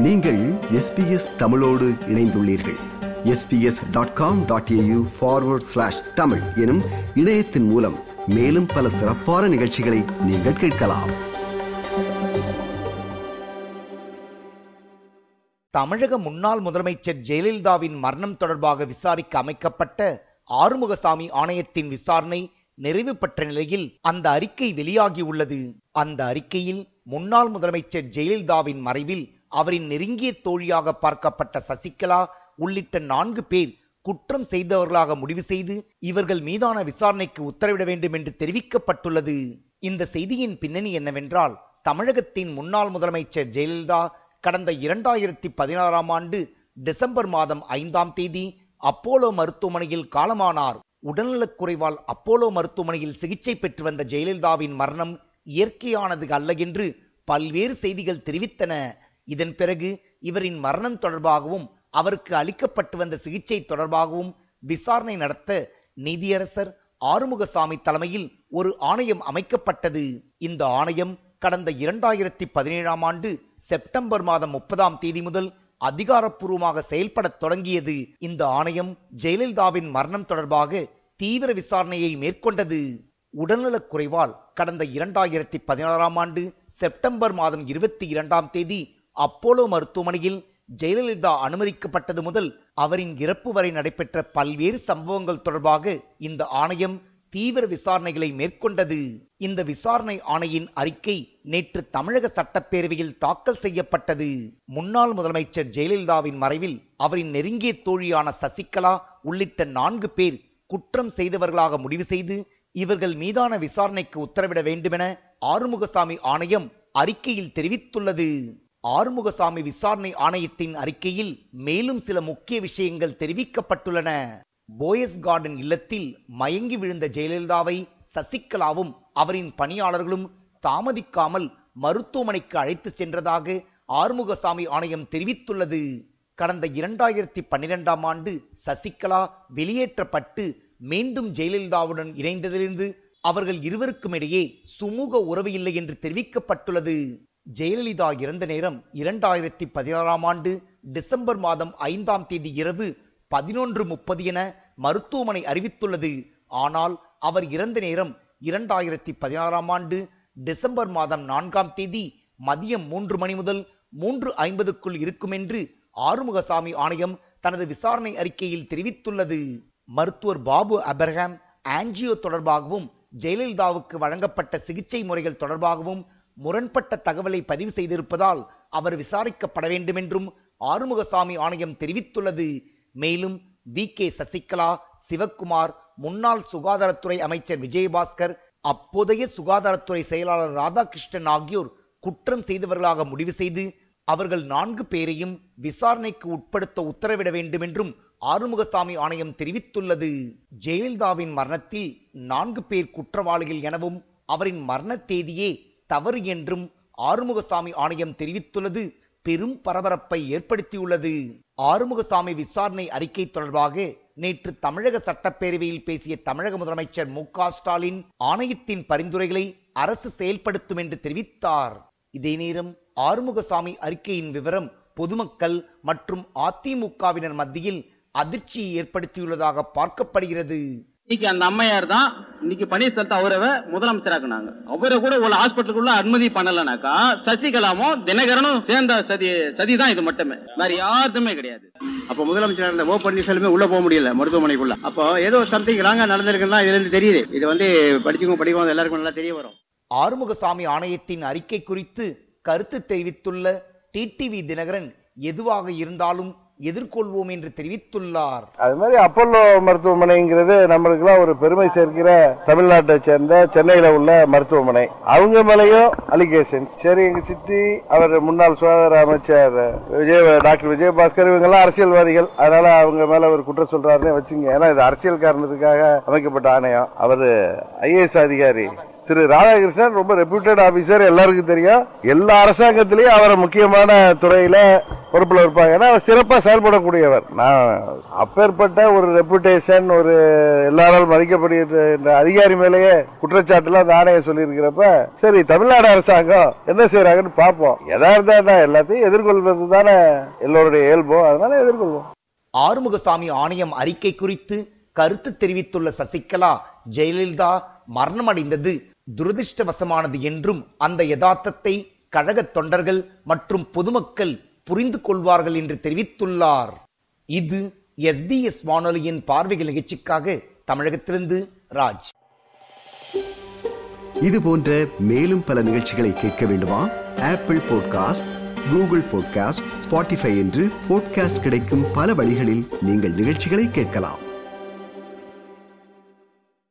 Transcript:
நீங்கள் எஸ்பிஎஸ் தமிழோடு இணைந்துள்ளீர்கள். SBS dot com dot AU forward slash Tamil எனும் இணையத்தின் மூலம் மேலும் பல சிறப்பான நிகழ்ச்சிகளை நீங்கள் கேட்கலாம். தமிழக முன்னாள் முதலமைச்சர் ஜெயலலிதாவின் மரணம் தொடர்பாக விசாரிக்க அமைக்கப்பட்ட ஆறுமுகசாமி ஆணையத்தின் விசாரணை நிறைவு பெற்ற நிலையில் அந்த அறிக்கை வெளியாகியுள்ளது. அந்த அறிக்கையில் முன்னாள் முதலமைச்சர் ஜெயலலிதாவின் மறைவில் அவரின் நெருங்கிய தோழியாக பார்க்கப்பட்ட சசிகலா உள்ளிட்ட நான்கு பேர் குற்றம் செய்தவர்களாக முடிவு செய்து இவர்கள் மீதான விசாரணைக்கு உத்தரவிட வேண்டும் என்று தெரிவிக்கப்பட்டுள்ளது. இந்த செய்தியின் பின்னணி என்னவென்றால் தமிழகத்தின் முன்னாள் முதலமைச்சர் ஜெயலலிதா கடந்த இரண்டாயிரத்தி பதினாறாம் ஆண்டு டிசம்பர் மாதம் ஐந்தாம் தேதி அப்போலோ மருத்துவமனையில் காலமானார். உடல்நலக் குறைவால் அப்போலோ மருத்துவமனையில் சிகிச்சை பெற்று வந்த ஜெயலலிதாவின் மரணம் இயற்கையானது அல்ல என்று பல்வேறு செய்திகள் தெரிவித்தன. இதன் பிறகு இவரின் மரணம் தொடர்பாகவும் அவருக்கு அளிக்கப்பட்டு வந்த சிகிச்சை தொடர்பாகவும் விசாரணை நடத்த நீதியரசர் ஆறுமுகசாமி தலைமையில் ஒரு ஆணையம் அமைக்கப்பட்டது. இந்த ஆணையம் கடந்த இரண்டாயிரத்தி பதினேழாம் ஆண்டு செப்டம்பர் மாதம் முப்பதாம் தேதி முதல் அதிகாரப்பூர்வமாக செயல்படத் தொடங்கியது. இந்த ஆணையம் ஜெயலலிதாவின் மரணம் தொடர்பாக தீவிர விசாரணையை மேற்கொண்டது. உடல்நலக் குறைவால் கடந்த இரண்டாயிரத்தி பதினாறாம் ஆண்டு செப்டம்பர் மாதம் இருபத்தி இரண்டாம் தேதி அப்போலோ மருத்துவமனையில் ஜெயலலிதா அனுமதிக்கப்பட்டது முதல் அவரின் இறப்பு வரை நடைபெற்ற பல்வேறு சம்பவங்கள் தொடர்பாக இந்த ஆணையம் தீவிர விசாரணைகளை மேற்கொண்டது. இந்த விசாரணை ஆணையின் அறிக்கை நேற்று தமிழக சட்டப்பேரவையில் தாக்கல் செய்யப்பட்டது. முன்னாள் முதலமைச்சர் ஜெயலலிதாவின் மறைவில் அவரின் நெருங்கிய தோழியான சசிகலா உள்ளிட்ட நான்கு பேர் குற்றம் செய்தவர்களாக முடிவு செய்து இவர்கள் மீதான விசாரணைக்கு உத்தரவிட வேண்டுமென ஆறுமுகசாமி ஆணையம் அறிக்கையில் தெரிவித்துள்ளது. ஆறுமுகசாமி விசாரணை ஆணையத்தின் அறிக்கையில் மேலும் சில முக்கிய விஷயங்கள் தெரிவிக்கப்பட்டுள்ளன. போயஸ் கார்டன் இல்லத்தில் மயங்கி விழுந்த ஜெயலலிதாவை சசிகலாவும் அவரின் பணியாளர்களும் தாமதிக்காமல் மருத்துவமனைக்கு அழைத்து சென்றதாக ஆறுமுகசாமி ஆணையம் தெரிவித்துள்ளது. கடந்த இரண்டாயிரத்தி பன்னிரெண்டாம் ஆண்டு சசிகலா வெளியேற்றப்பட்டு மீண்டும் ஜெயலலிதாவுடன் இணைந்ததிலிருந்து அவர்கள் இருவருக்கும் இடையே சுமூக உறவு இல்லை என்று தெரிவிக்கப்பட்டுள்ளது. ஜெயலலிதா இறந்த நேரம் இரண்டாயிரத்தி பதினாறாம் ஆண்டு டிசம்பர் மாதம் ஐந்தாம் தேதி இரவு பதினொன்று முப்பது என மருத்துவமனை அறிவித்துள்ளது. ஆனால் அவர் இறந்த நேரம் இரண்டாயிரத்தி பதினாறாம் ஆண்டு டிசம்பர் மாதம் நான்காம் தேதி மதியம் மூன்று மணி முதல் மூன்று ஐம்பதுக்குள் இருக்கும் என்று ஆறுமுகசாமி ஆணையம் தனது விசாரணை அறிக்கையில் தெரிவித்துள்ளது. மருத்துவர் பாபு அபர்ஹாம் ஆன்ஜியோ தொடர்பாகவும் ஜெயலலிதாவுக்கு வழங்கப்பட்ட சிகிச்சை முறைகள் தொடர்பாகவும் முரண்பட்ட தகவலை பதிவு செய்திருப்பதால் அவர் விசாரிக்கப்பட வேண்டும் என்றும் ஆறுமுகசாமி ஆணையம் தெரிவித்துள்ளது. மேலும் வி. கே. சசிகலா சிவக்குமார் முன்னாள் சுகாதாரத்துறை அமைச்சர் விஜயபாஸ்கர் அப்போதைய சுகாதாரத்துறை செயலாளர் ராதாகிருஷ்ணன் ஆகியோர் குற்றம் செய்தவர்களாக முடிவு செய்து அவர்கள் நான்கு பேரையும் விசாரணைக்கு உட்படுத்த உத்தரவிட வேண்டும் என்றும் ஆறுமுகசாமி ஆணையம் தெரிவித்துள்ளது. ஜெயலலிதாவின் மரணத்தில் நான்கு பேர் குற்றவாளிகள் எனவும் அவரின் மரண தேதியே தவறு என்றும் ஆறுமுகசாமி ஆணையம் தெரிவித்துள்ளது. பெரும் பரபரப்பை ஏற்படுத்தியுள்ளது. ஆறுமுகசாமி விசாரணை அறிக்கை தொடர்பாக நேற்று தமிழக சட்டப்பேரவையில் பேசிய தமிழக முதலமைச்சர் மு ஸ்டாலின் ஆணையத்தின் பரிந்துரைகளை அரசு செயல்படுத்தும் என்று தெரிவித்தார். இதே நேரம் ஆறுமுகசாமி அறிக்கையின் விவரம் பொதுமக்கள் மற்றும் அதிமுகவினர் மத்தியில் அதிர்ச்சியை ஏற்படுத்தியுள்ளதாக பார்க்கப்படுகிறது. இன்னைக்கு அந்த அம்மையார் தான் இன்னைக்கு பன்னீர்செல்வத்தை அவரவ முதலமைச்சராக்குனாங்க அவரை கூட ஒரு ஹாஸ்பிட்டலுக்குள்ள அனுமதி பண்ணலனாக்கா சசிகலாவும் தினகரனும் சேர்ந்த சதி சதி தான் இது மட்டுமே. வேற யாருமே கிடையாது. அப்ப முதலமைச்சர் இருந்த ஓ பன்னீர்செல்வமே உள்ள போக முடியல மருத்துவமனைக்குள்ள. அப்போ ஏதோ சம்திங் ராங்கா நடந்திருக்குன்னு தான் இதுல இருந்து தெரியுது. இது வந்து படிச்சுக்கும் படிக்கும் எல்லாருக்கும் நல்லா தெரிய வரும். ஆறுமுகசாமி ஆணையத்தின் அறிக்கை குறித்து கருத்து தெரிவித்துள்ள டிடிவி தினகரன் எதுவாக இருந்தாலும் எதிர்கொள்வோம் என்று தெரிவித்துள்ளார். அது மாதிரி அப்பல்லோ மருத்துவமனைங்கிறது நம்மளுக்குலாம் ஒரு பெருமை சேர்க்கிற தமிழ்நாட்டை சேர்ந்த சென்னையில உள்ள மருத்துவமனை. அவங்க மேலையும் அலிகேஷன் சரி எங்க சித்தி அவர் முன்னாள் சுகாதார அமைச்சர் விஜய டாக்டர் விஜயபாஸ்கர் இவங்க எல்லாம் அரசியல்வாதிகள். அதனால அவங்க மேல ஒரு குற்றம் சொல்றாருன்னு வச்சுங்க. ஏன்னா இது அரசியல் காரணத்துக்காக அமைக்கப்பட்ட ஆணையம். அவர் ஐஏஎஸ் அதிகாரி. திரு ராதாகிருஷ்ணன் ரொம்ப ரெப்யூட்டட் ஆபீசர் எல்லாருக்கும் தெரியும். எல்லா அரசாங்கத்திலயும் அவரை முக்கியமான துறையில பொறுப்பில் இருப்பாங்க. ஏன்னா அவர் சிறப்பாக செயல்படக்கூடியவர். நான் அப்பேற்பட்ட ஒரு ரெப்புடேஷன் ஒரு எல்லாரால் மதிக்கப்படுகின்ற அதிகாரி மேலேயே குற்றச்சாட்டுலாம் நானே சொல்லியிருக்கிறப்ப சரி தமிழ்நாடு அரசாங்கம் என்ன செய்யறாங்கன்னு பார்ப்போம். எதார்த்தம் எல்லாத்தையும் எதிர்கொள்வது தானே எல்லோருடைய இயல்போ. அதனால எதிர்கொள்வோம். ஆறுமுகசாமி ஆணையம் அறிக்கை குறித்து கருத்து தெரிவித்துள்ள சசிகலா ஜெயலலிதா மரணமடைந்தது. துரதிர்ஷ்டவசமானது என்றும் அந்த யதார்த்தத்தை கழக தொண்டர்கள் மற்றும் பொதுமக்கள் புரிந்து கொள்வார்கள் என்று தெரிவித்துள்ளார். இது எஸ்பிஎஸ் வானொலியின் பார்வைகள் நிகழ்ச்சிக்காக தமிழகத்திலிருந்து ராஜ். இது போன்ற மேலும் பல நிகழ்ச்சிகளை கேட்க வேண்டுமா? Apple podcast Google podcast Spotify என்று பாட்காஸ்ட் கிடைக்கும் பல வழிகளில் நீங்கள் நிகழ்ச்சிகளை கேட்கலாம்.